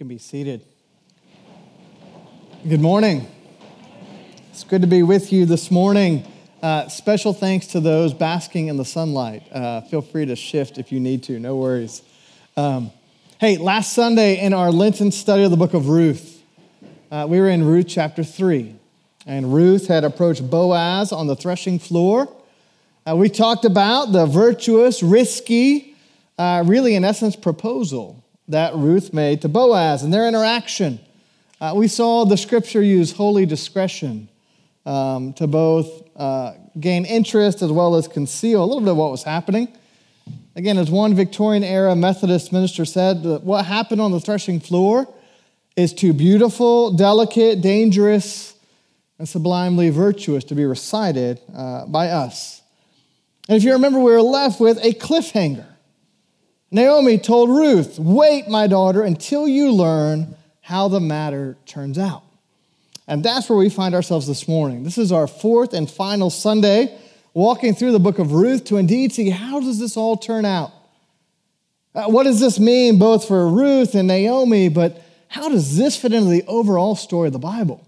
can be seated. Good morning. It's good to be with you this morning. Uh, special thanks to those basking in the sunlight. Uh, feel free to shift if you need to, no worries. Um, hey, last Sunday in our Lenten study of the book of Ruth, uh, we were in Ruth chapter 3. And Ruth had approached Boaz on the threshing floor. Uh, we talked about the virtuous, risky, uh, really, in essence, proposal that Ruth made to Boaz and their interaction. Uh, we saw the scripture use holy discretion um, to both uh, gain interest as well as conceal a little bit of what was happening. Again, as one Victorian era Methodist minister said, what happened on the threshing floor is too beautiful, delicate, dangerous, and sublimely virtuous to be recited uh, by us. And if you remember, we were left with a cliffhanger. Naomi told Ruth, Wait, my daughter, until you learn how the matter turns out. And that's where we find ourselves this morning. This is our fourth and final Sunday walking through the book of Ruth to indeed see how does this all turn out? Uh, what does this mean both for Ruth and Naomi, but how does this fit into the overall story of the Bible?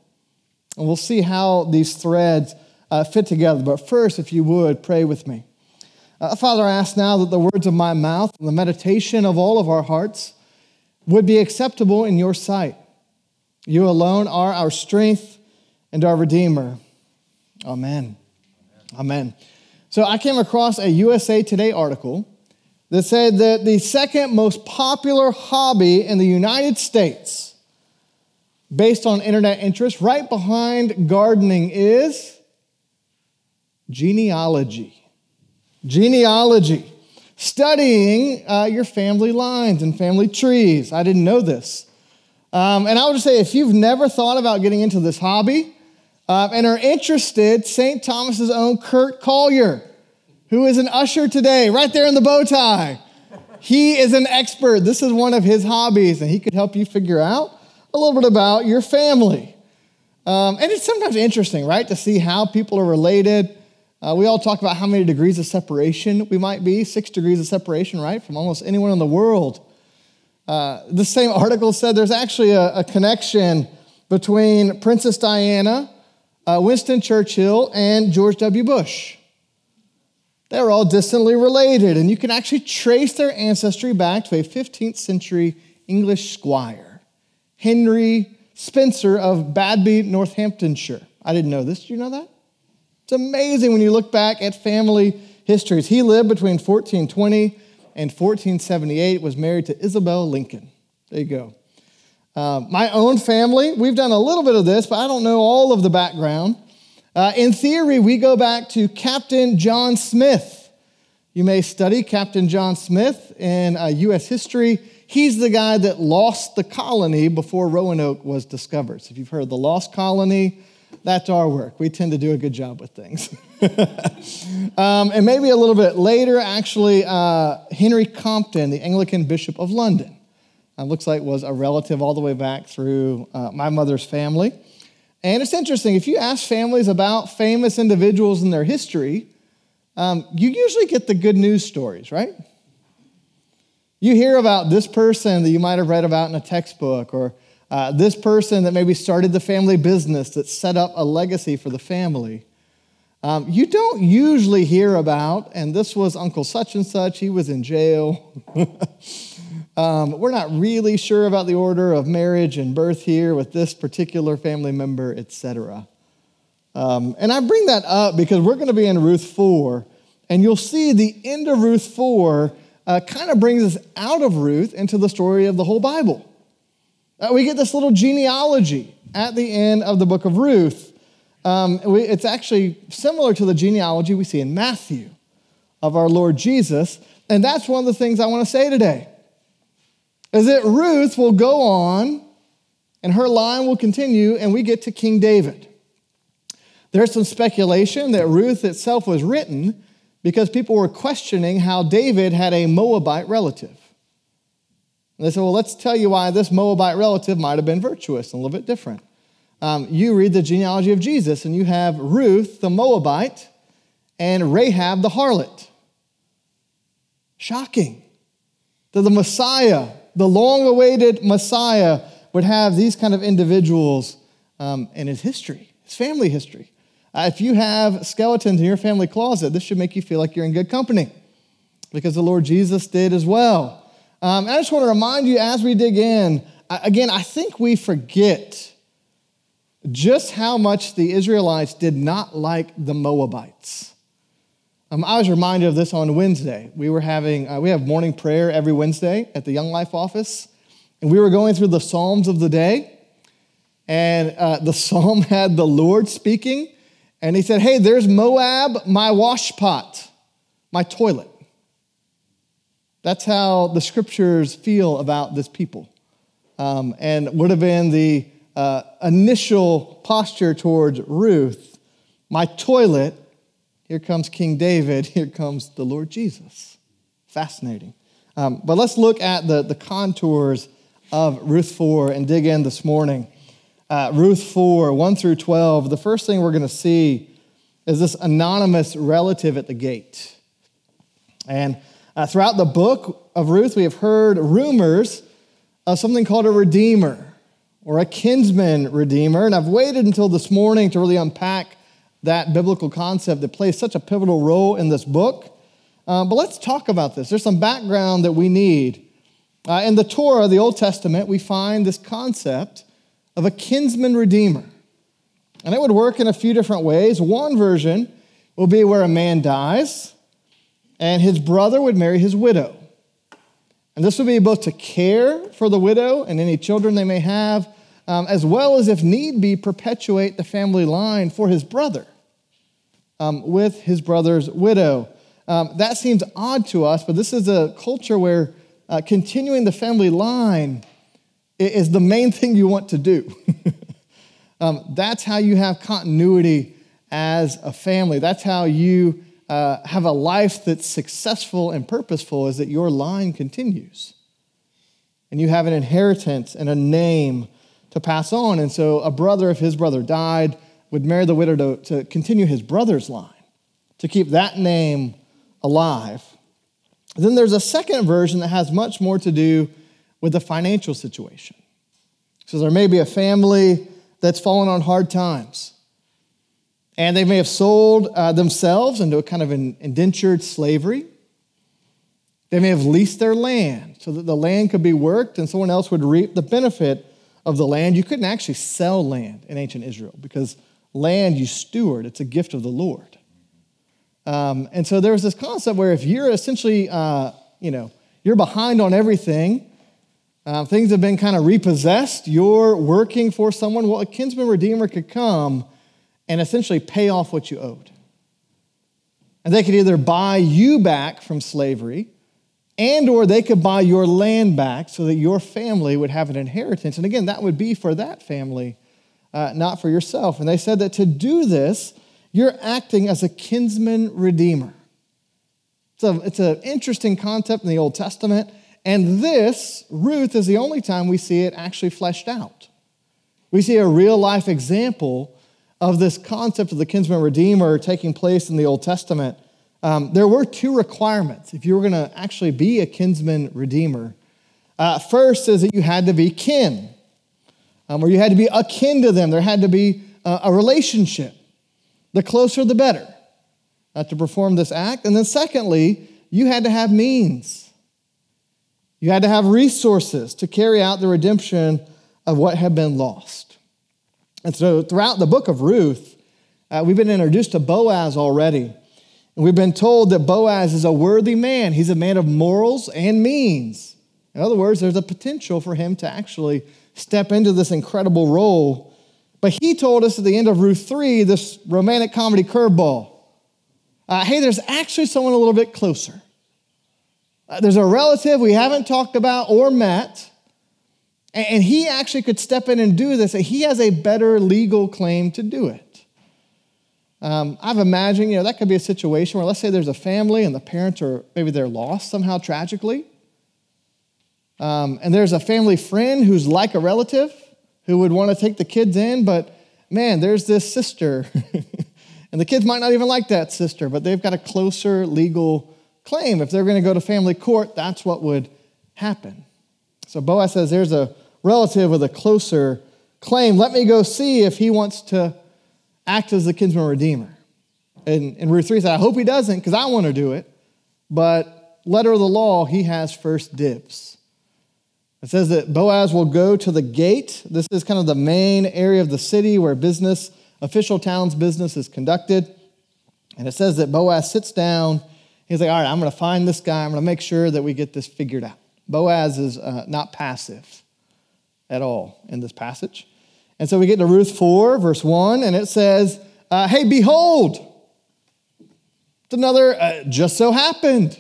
And we'll see how these threads uh, fit together. But first, if you would, pray with me. Uh, Father, I ask now that the words of my mouth and the meditation of all of our hearts would be acceptable in your sight. You alone are our strength and our Redeemer. Amen. Amen. So I came across a USA Today article that said that the second most popular hobby in the United States, based on internet interest, right behind gardening, is genealogy genealogy, studying uh, your family lines and family trees. I didn't know this. Um, and I would just say if you've never thought about getting into this hobby uh, and are interested, St. Thomas's own Kurt Collier, who is an usher today, right there in the bow tie. He is an expert. This is one of his hobbies, and he could help you figure out a little bit about your family. Um, and it's sometimes interesting, right, to see how people are related. Uh, we all talk about how many degrees of separation we might be six degrees of separation, right, from almost anyone in the world. Uh, the same article said there's actually a, a connection between Princess Diana, uh, Winston Churchill, and George W. Bush. They're all distantly related, and you can actually trace their ancestry back to a 15th century English squire, Henry Spencer of Badby, Northamptonshire. I didn't know this. Do you know that? It's amazing when you look back at family histories. He lived between 1420 and 1478, was married to Isabel Lincoln. There you go. Uh, my own family, we've done a little bit of this, but I don't know all of the background. Uh, in theory, we go back to Captain John Smith. You may study Captain John Smith in uh, U.S. history. He's the guy that lost the colony before Roanoke was discovered. So if you've heard the lost colony, that's our work. We tend to do a good job with things. um, and maybe a little bit later, actually, uh, Henry Compton, the Anglican Bishop of London, uh, looks like was a relative all the way back through uh, my mother's family. And it's interesting, if you ask families about famous individuals and their history, um, you usually get the good news stories, right? You hear about this person that you might have read about in a textbook, or uh, this person that maybe started the family business that set up a legacy for the family. Um, you don't usually hear about, and this was Uncle such and such, he was in jail. um, we're not really sure about the order of marriage and birth here with this particular family member, etc. Um, and I bring that up because we're going to be in Ruth 4, and you'll see the end of Ruth 4 uh, kind of brings us out of Ruth into the story of the whole Bible. Uh, we get this little genealogy at the end of the book of Ruth. Um, we, it's actually similar to the genealogy we see in Matthew of our Lord Jesus. And that's one of the things I want to say today. Is that Ruth will go on and her line will continue, and we get to King David. There's some speculation that Ruth itself was written because people were questioning how David had a Moabite relative. And they said, well, let's tell you why this Moabite relative might have been virtuous and a little bit different. Um, you read the genealogy of Jesus, and you have Ruth, the Moabite, and Rahab, the harlot. Shocking that the Messiah the long awaited Messiah, would have these kind of individuals um, in his history, his family history. Uh, if you have skeletons in your family closet, this should make you feel like you're in good company because the Lord Jesus did as well. Um, I just want to remind you as we dig in, again, I think we forget just how much the Israelites did not like the Moabites. Um, I was reminded of this on Wednesday. We were having, uh, we have morning prayer every Wednesday at the Young Life office, and we were going through the Psalms of the day, and uh, the psalm had the Lord speaking, and he said, Hey, there's Moab, my washpot, my toilet. That's how the scriptures feel about this people. Um, and would have been the uh, initial posture towards Ruth. My toilet, here comes King David, here comes the Lord Jesus. Fascinating. Um, but let's look at the, the contours of Ruth 4 and dig in this morning. Uh, Ruth 4, 1 through 12, the first thing we're going to see is this anonymous relative at the gate. And uh, throughout the book of Ruth, we have heard rumors of something called a redeemer or a kinsman redeemer. And I've waited until this morning to really unpack that biblical concept that plays such a pivotal role in this book. Uh, but let's talk about this. There's some background that we need. Uh, in the Torah, the Old Testament, we find this concept of a kinsman redeemer. And it would work in a few different ways. One version will be where a man dies and his brother would marry his widow. And this would be both to care for the widow and any children they may have, um, as well as, if need be, perpetuate the family line for his brother um, with his brother's widow. Um, that seems odd to us, but this is a culture where uh, continuing the family line is the main thing you want to do. Um, that's how you have continuity as a family. That's how you uh, have a life that's successful and purposeful is that your line continues. And you have an inheritance and a name to pass on. And so a brother, if his brother died, would marry the widow to, to continue his brother's line, to keep that name alive. Then there's a second version that has much more to do with the financial situation. So there may be a family that's fallen on hard times. And they may have sold uh, themselves into a kind of an indentured slavery. They may have leased their land so that the land could be worked and someone else would reap the benefit of the land. You couldn't actually sell land in ancient Israel because land you steward, it's a gift of the Lord. Um, and so there was this concept where if you're essentially, uh, you know, you're behind on everything, uh, things have been kind of repossessed, you're working for someone, well, a kinsman redeemer could come and essentially pay off what you owed. And they could either buy you back from slavery and or they could buy your land back so that your family would have an inheritance. And again, that would be for that family, uh, not for yourself. And they said that to do this, you're acting as a kinsman redeemer. It's, a, it's an interesting concept in the Old Testament. And this, Ruth, is the only time we see it actually fleshed out. We see a real life example of this concept of the kinsman redeemer taking place in the Old Testament, um, there were two requirements if you were going to actually be a kinsman redeemer. Uh, first is that you had to be kin, um, or you had to be akin to them. There had to be uh, a relationship. The closer, the better uh, to perform this act. And then, secondly, you had to have means. You had to have resources to carry out the redemption of what had been lost. And so throughout the book of Ruth, uh, we've been introduced to Boaz already. And we've been told that Boaz is a worthy man. He's a man of morals and means. In other words, there's a potential for him to actually step into this incredible role. But he told us at the end of Ruth 3, this romantic comedy curveball uh, hey, there's actually someone a little bit closer. Uh, there's a relative we haven't talked about or met and he actually could step in and do this. He has a better legal claim to do it. Um, I've imagined, you know, that could be a situation where let's say there's a family and the parents are maybe they're lost somehow tragically. Um, and there's a family friend who's like a relative who would want to take the kids in, but man, there's this sister. and the kids might not even like that sister, but they've got a closer legal claim. If they're going to go to family court, that's what would happen. So Boaz says, There's a relative with a closer claim. Let me go see if he wants to act as the kinsman redeemer. And, and Ruth 3 said, I hope he doesn't because I want to do it. But letter of the law, he has first dibs. It says that Boaz will go to the gate. This is kind of the main area of the city where business, official town's business is conducted. And it says that Boaz sits down. He's like, All right, I'm going to find this guy. I'm going to make sure that we get this figured out. Boaz is uh, not passive at all in this passage. And so we get to Ruth 4, verse 1, and it says, uh, Hey, behold, it's another, uh, just so happened.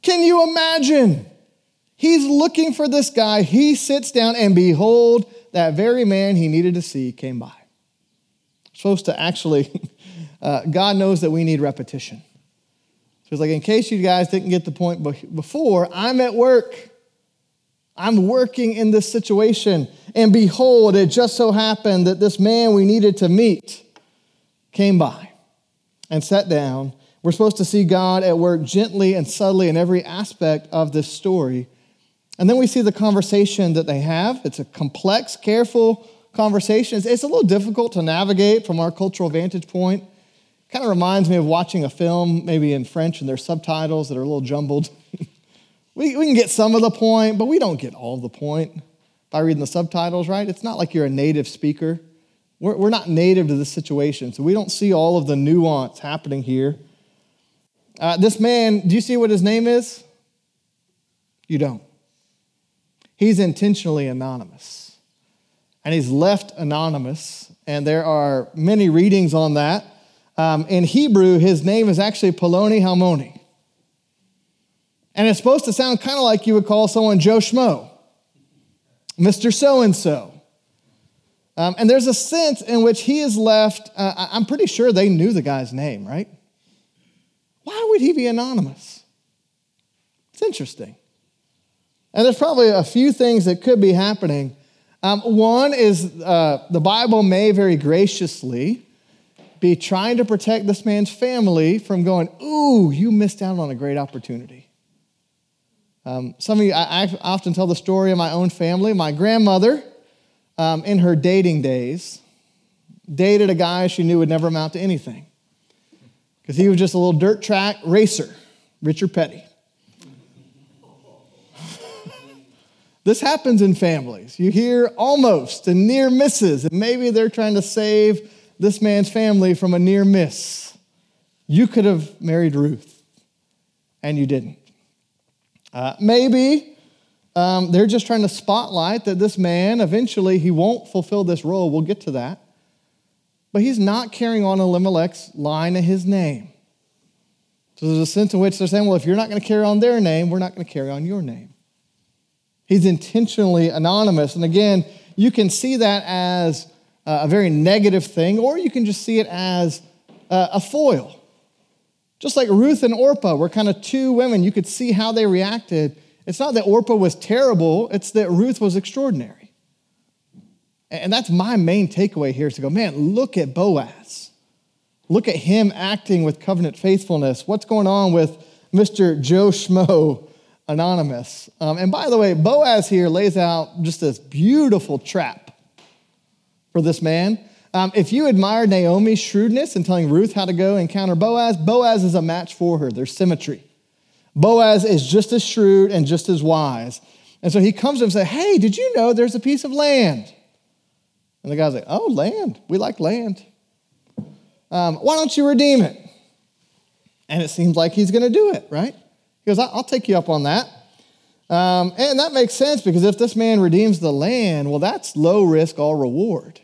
Can you imagine? He's looking for this guy. He sits down, and behold, that very man he needed to see came by. Supposed to actually, uh, God knows that we need repetition. So it's like, in case you guys didn't get the point before, I'm at work. I'm working in this situation. And behold, it just so happened that this man we needed to meet came by and sat down. We're supposed to see God at work gently and subtly in every aspect of this story and then we see the conversation that they have. It's a complex, careful conversation. It's, a little difficult to navigate from our cultural vantage point. Kind of reminds me of watching a film, maybe in French, and there's subtitles that are a little jumbled. we, we can get some of the point, but we don't get all the point by reading the subtitles, right? It's not like you're a native speaker. We're, we're not native to this situation, so we don't see all of the nuance happening here. Uh, this man, do you see what his name is? You don't. He's intentionally anonymous. And he's left anonymous, and there are many readings on that. Um, in Hebrew, his name is actually Poloni Halmoni. And it's supposed to sound kind of like you would call someone Joe Schmo, Mr. So and so. And there's a sense in which he is left, uh, I'm pretty sure they knew the guy's name, right? Why would he be anonymous? It's interesting. And there's probably a few things that could be happening. Um, one is uh, the Bible may very graciously be trying to protect this man's family from going, Ooh, you missed out on a great opportunity. Um, some of you, I, I, often tell the story of my own family. My grandmother, um, in her dating days, dated a guy she knew would never amount to anything because he was just a little dirt track racer, Richard Petty. This happens in families. You hear almost and near misses, and maybe they're trying to save this man's family from a near miss. You could have married Ruth, and you didn't. Uh, maybe um, they're just trying to spotlight that this man, eventually, he won't fulfill this role. We'll get to that. But he's not carrying on Elimelech's line of his name. So there's a sense in which they're saying, well, if you're not going to carry on their name, we're not going to carry on your name. He's intentionally anonymous. And again, you can see that as a very negative thing, or you can just see it as a foil. Just like Ruth and Orpah were kind of two women, you could see how they reacted. It's not that Orpah was terrible, it's that Ruth was extraordinary. And that's my main takeaway here is to go, man, look at Boaz. Look at him acting with covenant faithfulness. What's going on with Mr. Joe Schmo Anonymous. Um, and by the way, Boaz here lays out just this beautiful trap for this man. Um, if you admire Naomi's shrewdness in telling Ruth how to go encounter Boaz, Boaz is a match for her. There's symmetry. Boaz is just as shrewd and just as wise. And so he comes to him and says, Hey, did you know there's a piece of land? And the guy's like, Oh, land. We like land. Um, why don't you redeem it? And it seems like he's going to do it, right? He goes, I'll take you up on that. Um, and that makes sense because if this man redeems the land, well, that's low risk, all reward.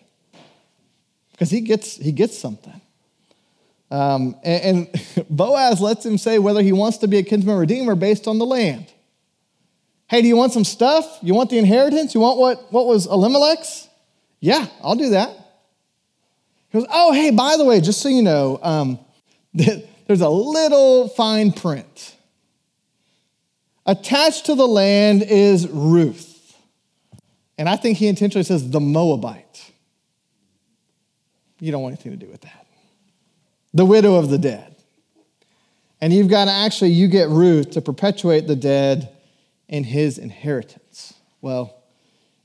Because he gets, he gets something. Um, and, and Boaz lets him say whether he wants to be a kinsman redeemer based on the land. Hey, do you want some stuff? You want the inheritance? You want what, what was Elimelech's? Yeah, I'll do that. He goes, Oh, hey, by the way, just so you know, um, there's a little fine print. Attached to the land is Ruth. And I think he intentionally says the Moabite. You don't want anything to do with that. The widow of the dead. And you've got to actually, you get Ruth to perpetuate the dead in his inheritance. Well,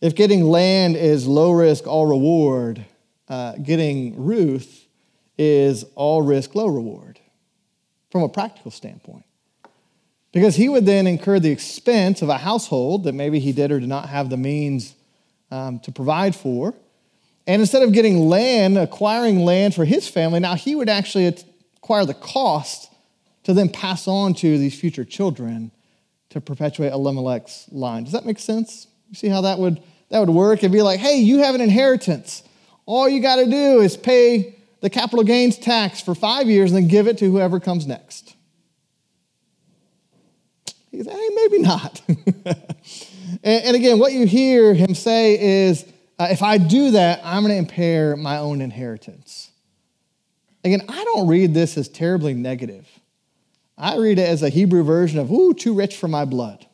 if getting land is low risk, all reward, uh, getting Ruth is all risk, low reward from a practical standpoint. Because he would then incur the expense of a household that maybe he did or did not have the means um, to provide for. And instead of getting land, acquiring land for his family, now he would actually acquire the cost to then pass on to these future children to perpetuate Elimelech's line. Does that make sense? You see how that would that would work? It'd be like, hey, you have an inheritance. All you got to do is pay the capital gains tax for five years and then give it to whoever comes next. He said, hey, maybe not. and, and, again, what you hear him say is, uh, if I do that, I'm going to impair my own inheritance. Again, I don't read this as terribly negative. I read it as a Hebrew version of, ooh, too rich for my blood.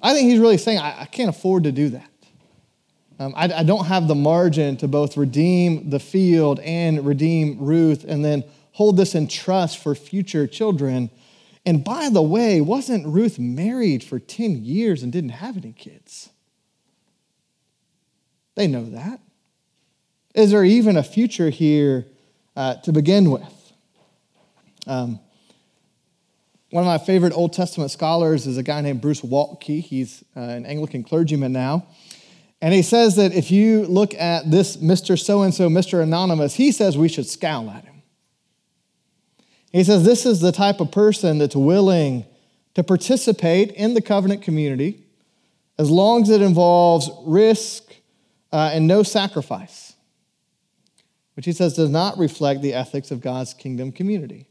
I think he's really saying, I, I can't afford to do that. Um, I, I don't have the margin to both redeem the field and redeem Ruth and then hold this in trust for future children. And by the way, wasn't Ruth married for 10 years and didn't have any kids? They know that. Is there even a future here uh, to begin with? Um, one of my favorite Old Testament scholars is a guy named Bruce Waltke. He's uh, an Anglican clergyman now. And he says that if you look at this Mr. So and so, Mr. Anonymous, he says we should scowl at him. He says this is the type of person that's willing to participate in the covenant community as long as it involves risk uh, and no sacrifice, which he says does not reflect the ethics of God's kingdom community.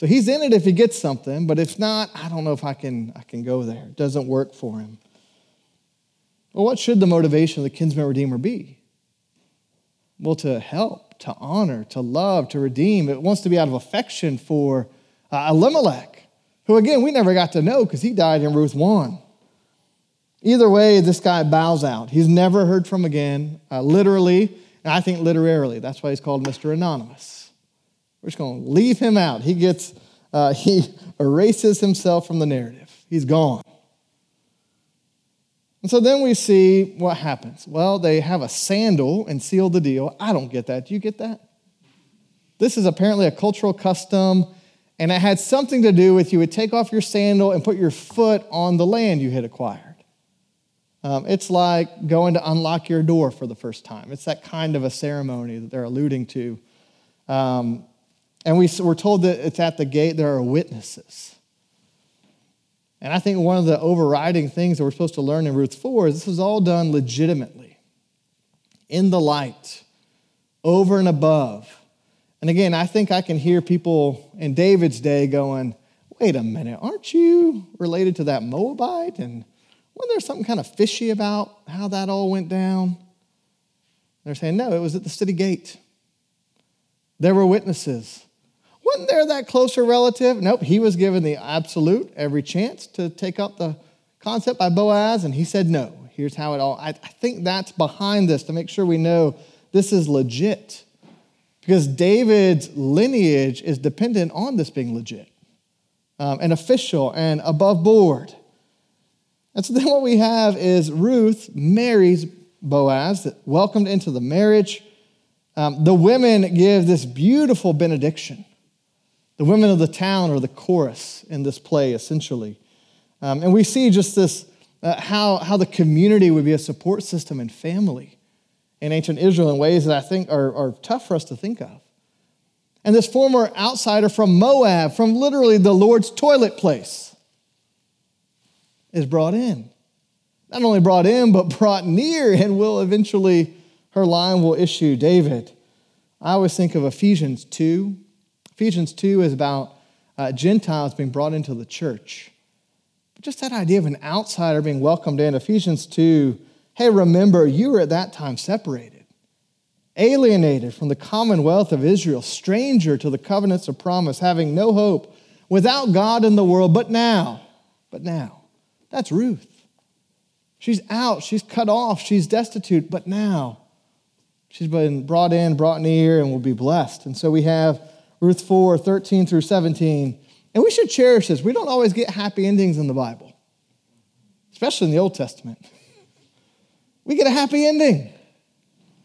So he's in it if he gets something, but if not, I don't know if I can, I can go there. It doesn't work for him. Well, what should the motivation of the kinsman redeemer be? Well, to help, to honor, to love, to redeem. It wants to be out of affection for uh, Elimelech, who, again, we never got to know because he died in Ruth 1. Either way, this guy bows out. He's never heard from again, uh, literally, and I think literarily. That's why he's called Mr. Anonymous. We're just going to leave him out. He gets, uh, he erases himself from the narrative. He's gone. And so then we see what happens. Well, they have a sandal and seal the deal. I don't get that. Do you get that? This is apparently a cultural custom, and it had something to do with you would take off your sandal and put your foot on the land you had acquired. Um, it's like going to unlock your door for the first time. It's that kind of a ceremony that they're alluding to. Um, and we, we're told that it's at the gate there are witnesses. And I think one of the overriding things that we're supposed to learn in Ruth 4 is this is all done legitimately, in the light, over and above. And again, I think I can hear people in David's day going, wait a minute, aren't you related to that Moabite? And wasn't there something kind of fishy about how that all went down? They're saying, no, it was at the city gate. There were witnesses. Wasn't there that closer relative? Nope, he was given the absolute, every chance to take up the concept by Boaz, and he said no. Here's how it all, I, I think that's behind this to make sure we know this is legit. Because David's lineage is dependent on this being legit um, and official and above board. And so then what we have is Ruth marries Boaz, welcomed into the marriage. Um, the women give this beautiful benediction. The women of the town are the chorus in this play, essentially. Um, and we see just this uh, how, how the community would be a support system and family in ancient Israel in ways that I think are, are tough for us to think of. And this former outsider from Moab, from literally the Lord's toilet place, is brought in. Not only brought in, but brought near, and will eventually, her line will issue David. I always think of Ephesians 2, Ephesians 2 is about uh, Gentiles being brought into the church. But just that idea of an outsider being welcomed in. Ephesians 2, hey, remember, you were at that time separated, alienated from the commonwealth of Israel, stranger to the covenants of promise, having no hope, without God in the world. But now, but now, that's Ruth. She's out, she's cut off, she's destitute, but now she's been brought in, brought near, and will be blessed. And so we have Ruth 4, 13 through 17. And we should cherish this. We don't always get happy endings in the Bible, especially in the Old Testament, we get a happy ending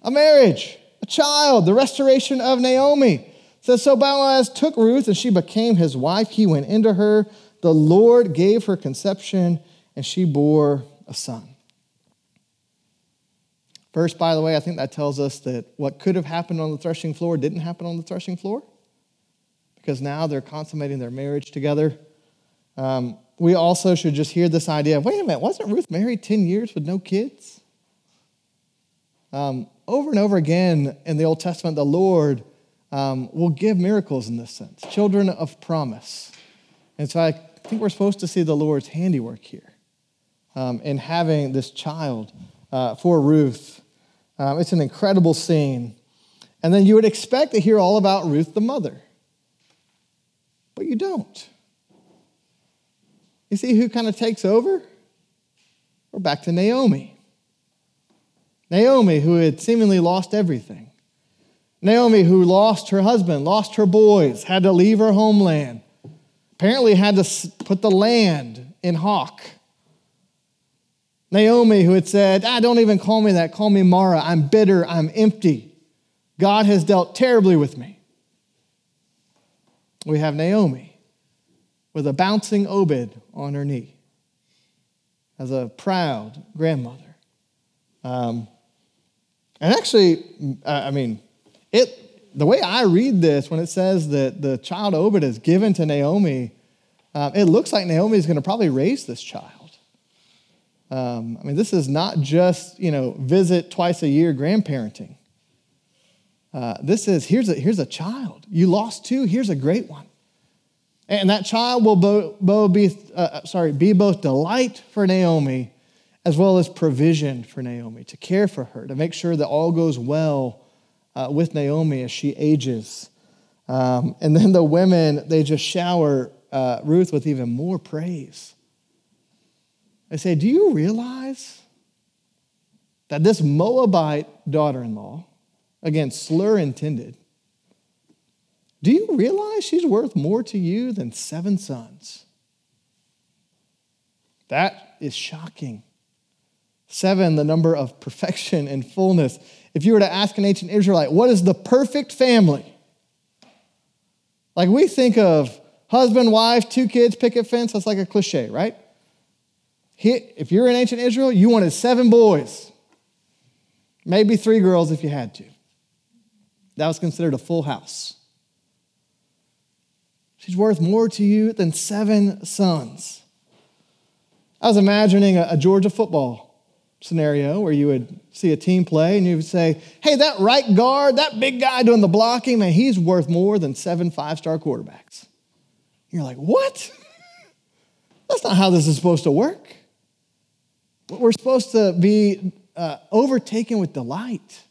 a marriage, a child, the restoration of Naomi. Says, So Boaz took Ruth and she became his wife. He went into her. The Lord gave her conception and she bore a son. First, by the way, I think that tells us that what could have happened on the threshing floor didn't happen on the threshing floor because now they're consummating their marriage together. Um, we also should just hear this idea of wait a minute, wasn't Ruth married 10 years with no kids? Um, over and over again in the Old Testament, the Lord um, will give miracles in this sense, children of promise. And so I think we're supposed to see the Lord's handiwork here um, in having this child uh, for Ruth. Um, it's an incredible scene. And then you would expect to hear all about Ruth the mother, but you don't. You see who kind of takes over? We're back to Naomi. Naomi, who had seemingly lost everything. Naomi, who lost her husband, lost her boys, had to leave her homeland, apparently had to put the land in hock. Naomi, who had said, ah, Don't even call me that, call me Mara. I'm bitter, I'm empty. God has dealt terribly with me. We have Naomi with a bouncing Obed on her knee as a proud grandmother. Um, and actually, I mean, it, the way I read this, when it says that the child Obed is given to Naomi, um, it looks like Naomi is going to probably raise this child. Um, I mean, this is not just, you know, visit twice a year grandparenting. Uh, this is, here's a, here's a child. You lost two, here's a great one. And that child will bo- bo- be, uh, uh, sorry, be both delight for Naomi as well as provision for Naomi, to care for her, to make sure that all goes well uh, with Naomi as she ages. Um, and then the women, they just shower uh, Ruth with even more praise. They say, Do you realize that this Moabite daughter in law, again, slur intended, do you realize she's worth more to you than seven sons? That is shocking. Seven, the number of perfection and fullness. If you were to ask an ancient Israelite, what is the perfect family? Like we think of husband, wife, two kids, picket fence, that's like a cliche, right? If you're in ancient Israel, you wanted seven boys, maybe three girls if you had to. That was considered a full house. She's worth more to you than seven sons. I was imagining a, Georgia football scenario where you would see a team play and you would say, hey, that right guard, that big guy doing the blocking, man, he's worth more than seven five star quarterbacks. You're like, what? That's not how this is supposed to work. We're supposed to be uh, overtaken with delight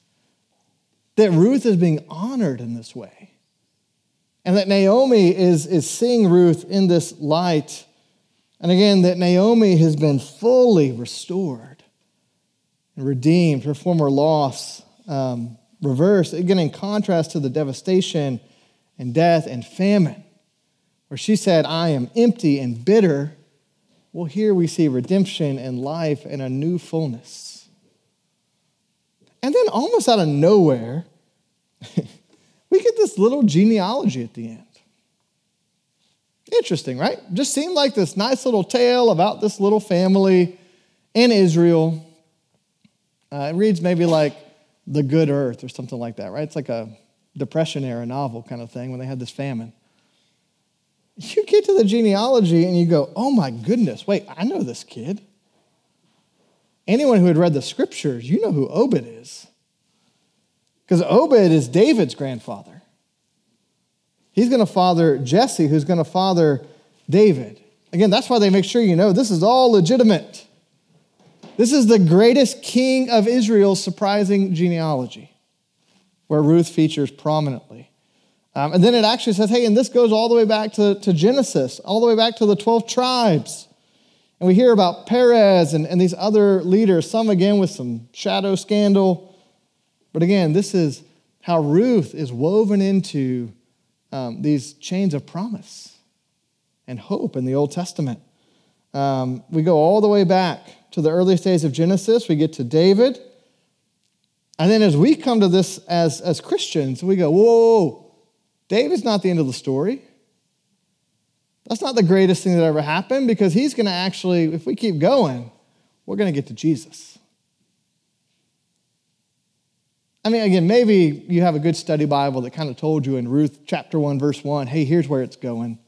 that Ruth is being honored in this way. And that Naomi is, is seeing Ruth in this light. And again, that Naomi has been fully restored and redeemed, her former loss um, reversed, again, in contrast to the devastation and death and famine, where she said, I am empty and bitter. Well, here we see redemption and life and a new fullness. And then, almost out of nowhere, we get this little genealogy at the end. Interesting, right? Just seemed like this nice little tale about this little family in Israel uh, it reads maybe like The Good Earth or something like that, right? It's like a Depression era novel kind of thing when they had this famine. You get to the genealogy and you go, oh my goodness, wait, I know this kid. Anyone who had read the scriptures, you know who Obed is. Because Obed is David's grandfather. He's going to father Jesse, who's going to father David. Again, that's why they make sure you know this is all legitimate. This is the greatest king of Israel's surprising genealogy, where Ruth features prominently. Um, and then it actually says, hey, and this goes all the way back to, to Genesis, all the way back to the 12 tribes. And we hear about Perez and, and these other leaders, some again with some shadow scandal. But again, this is how Ruth is woven into um, these chains of promise and hope in the Old Testament. Um, we go all the way back to the earliest days of Genesis. We get to David. And then as we come to this as, as Christians, we go, whoa, David's not the end of the story. That's not the greatest thing that ever happened because he's going to actually, if we keep going, we're going to get to Jesus. I mean, again, maybe you have a good study Bible that kind of told you in Ruth chapter 1, verse 1, hey, here's where it's going.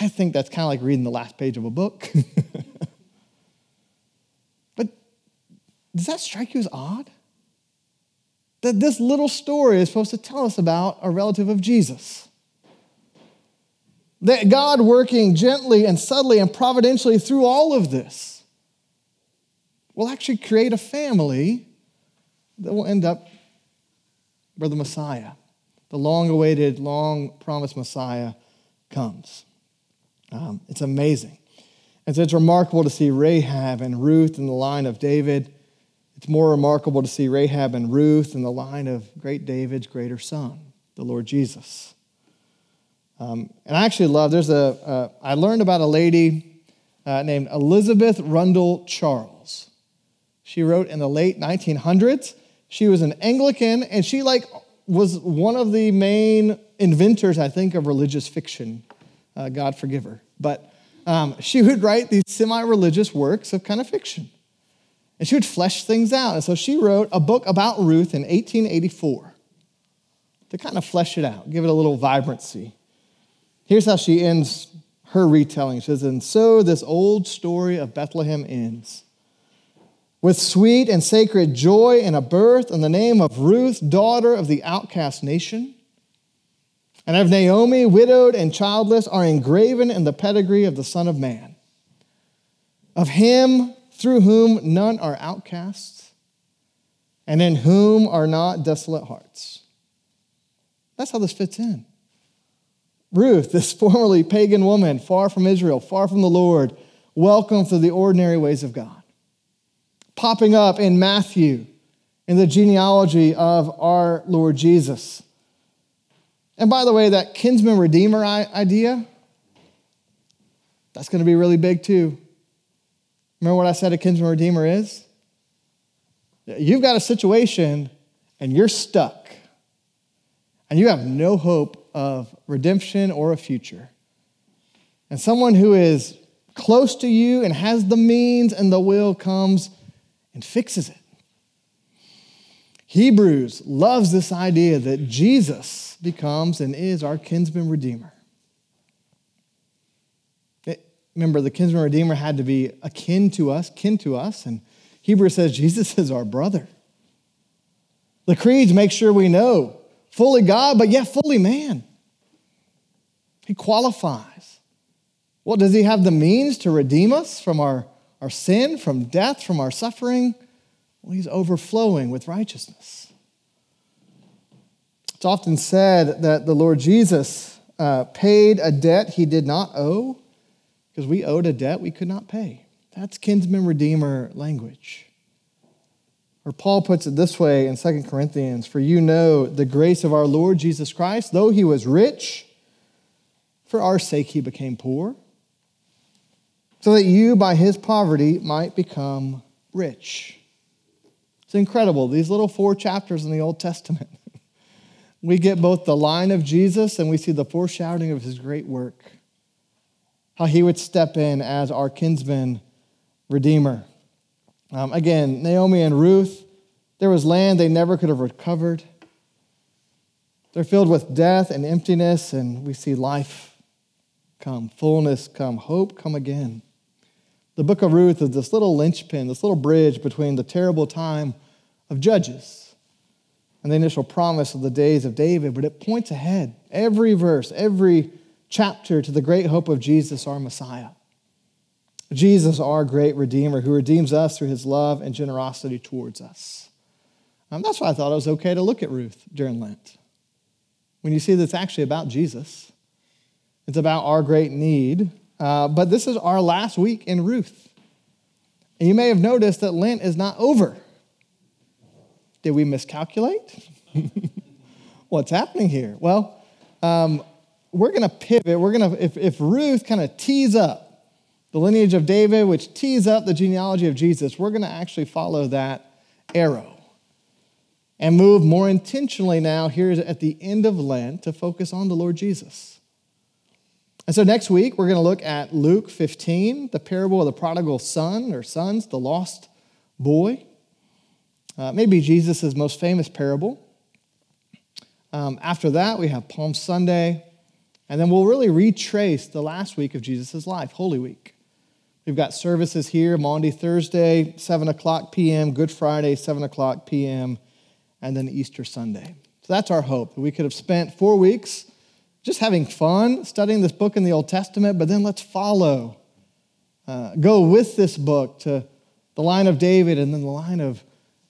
I think that's kind of like reading the last page of a book. but does that strike you as odd? That this little story is supposed to tell us about a relative of Jesus. That God working gently and subtly and providentially through all of this will actually create a family that will end up where the Messiah, the long awaited, long promised Messiah, comes. Um, it's amazing. And so it's remarkable to see Rahab and Ruth in the line of David. It's more remarkable to see Rahab and Ruth in the line of great David's greater son, the Lord Jesus. Um, and I actually love, there's a. Uh, I learned about a lady uh, named Elizabeth Rundle Charles. She wrote in the late 1900s. She was an Anglican, and she like was one of the main inventors, I think, of religious fiction. Uh, God forgive her, but um, she would write these semi-religious works of kind of fiction, and she would flesh things out. And so she wrote a book about Ruth in 1884 to kind of flesh it out, give it a little vibrancy. Here's how she ends her retelling. She says, "And so this old story of Bethlehem ends." with sweet and sacred joy in a birth in the name of Ruth, daughter of the outcast nation, and of Naomi, widowed and childless, are engraven in the pedigree of the Son of Man. Of him through whom none are outcasts, and in whom are not desolate hearts. That's how this fits in. Ruth, this formerly pagan woman, far from Israel, far from the Lord, welcome to the ordinary ways of God popping up in Matthew in the genealogy of our Lord Jesus. And by the way, that kinsman redeemer idea, that's going to be really big too. Remember what I said a kinsman redeemer is? You've got a situation and you're stuck, and you have no hope of redemption or a future. And someone who is close to you and has the means and the will comes and fixes it. Hebrews loves this idea that Jesus becomes and is our kinsman redeemer. It, remember, the kinsman redeemer had to be akin to us, kin to us, and Hebrews says Jesus is our brother. The creeds make sure we know fully God, but yet fully man. He qualifies. Well, does he have the means to redeem us from our our sin, from death, from our suffering, well, he's overflowing with righteousness. It's often said that the Lord Jesus uh, paid a debt he did not owe because we owed a debt we could not pay. That's kinsman redeemer language. Or Paul puts it this way in 2 Corinthians For you know the grace of our Lord Jesus Christ, though he was rich, for our sake he became poor so that you, by his poverty, might become rich. It's incredible. These little four chapters in the Old Testament. we get both the line of Jesus and we see the foreshadowing of his great work. How he would step in as our kinsman redeemer. Um, again, Naomi and Ruth, there was land they never could have recovered. They're filled with death and emptiness, and we see life come, fullness come, hope come again. The book of Ruth is this little linchpin, this little bridge between the terrible time of Judges and the initial promise of the days of David, but it points ahead, every verse, every chapter, to the great hope of Jesus, our Messiah. Jesus, our great Redeemer, who redeems us through his love and generosity towards us. Um, that's why I thought it was okay to look at Ruth during Lent. When you see that it's actually about Jesus, it's about our great need uh, but this is our last week in Ruth. And you may have noticed that Lent is not over. Did we miscalculate? What's happening here? Well, um, we're going to pivot. We're going to, if, if Ruth kind of tees up the lineage of David, which tees up the genealogy of Jesus, we're going to actually follow that arrow and move more intentionally now here at the end of Lent to focus on the Lord Jesus. And so next week, we're going to look at Luke 15, the parable of the prodigal son or sons, the lost boy. Uh, maybe Jesus' most famous parable. Um, after that, we have Palm Sunday, and then we'll really retrace the last week of Jesus' life, Holy Week. We've got services here Maundy, Thursday, 7 o'clock p.m., Good Friday, 7 o'clock p.m., and then Easter Sunday. So that's our hope. We could have spent four weeks just having fun studying this book in the Old Testament, but then let's follow, uh, go with this book to the line of David and then the line of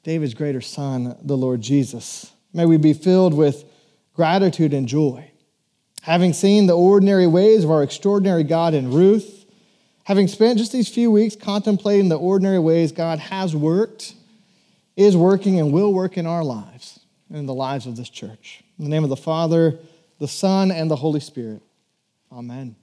David's greater son, the Lord Jesus. May we be filled with gratitude and joy. Having seen the ordinary ways of our extraordinary God in Ruth, having spent just these few weeks contemplating the ordinary ways God has worked, is working, and will work in our lives and in the lives of this church. In the name of the Father, the Son, and the Holy Spirit. Amen.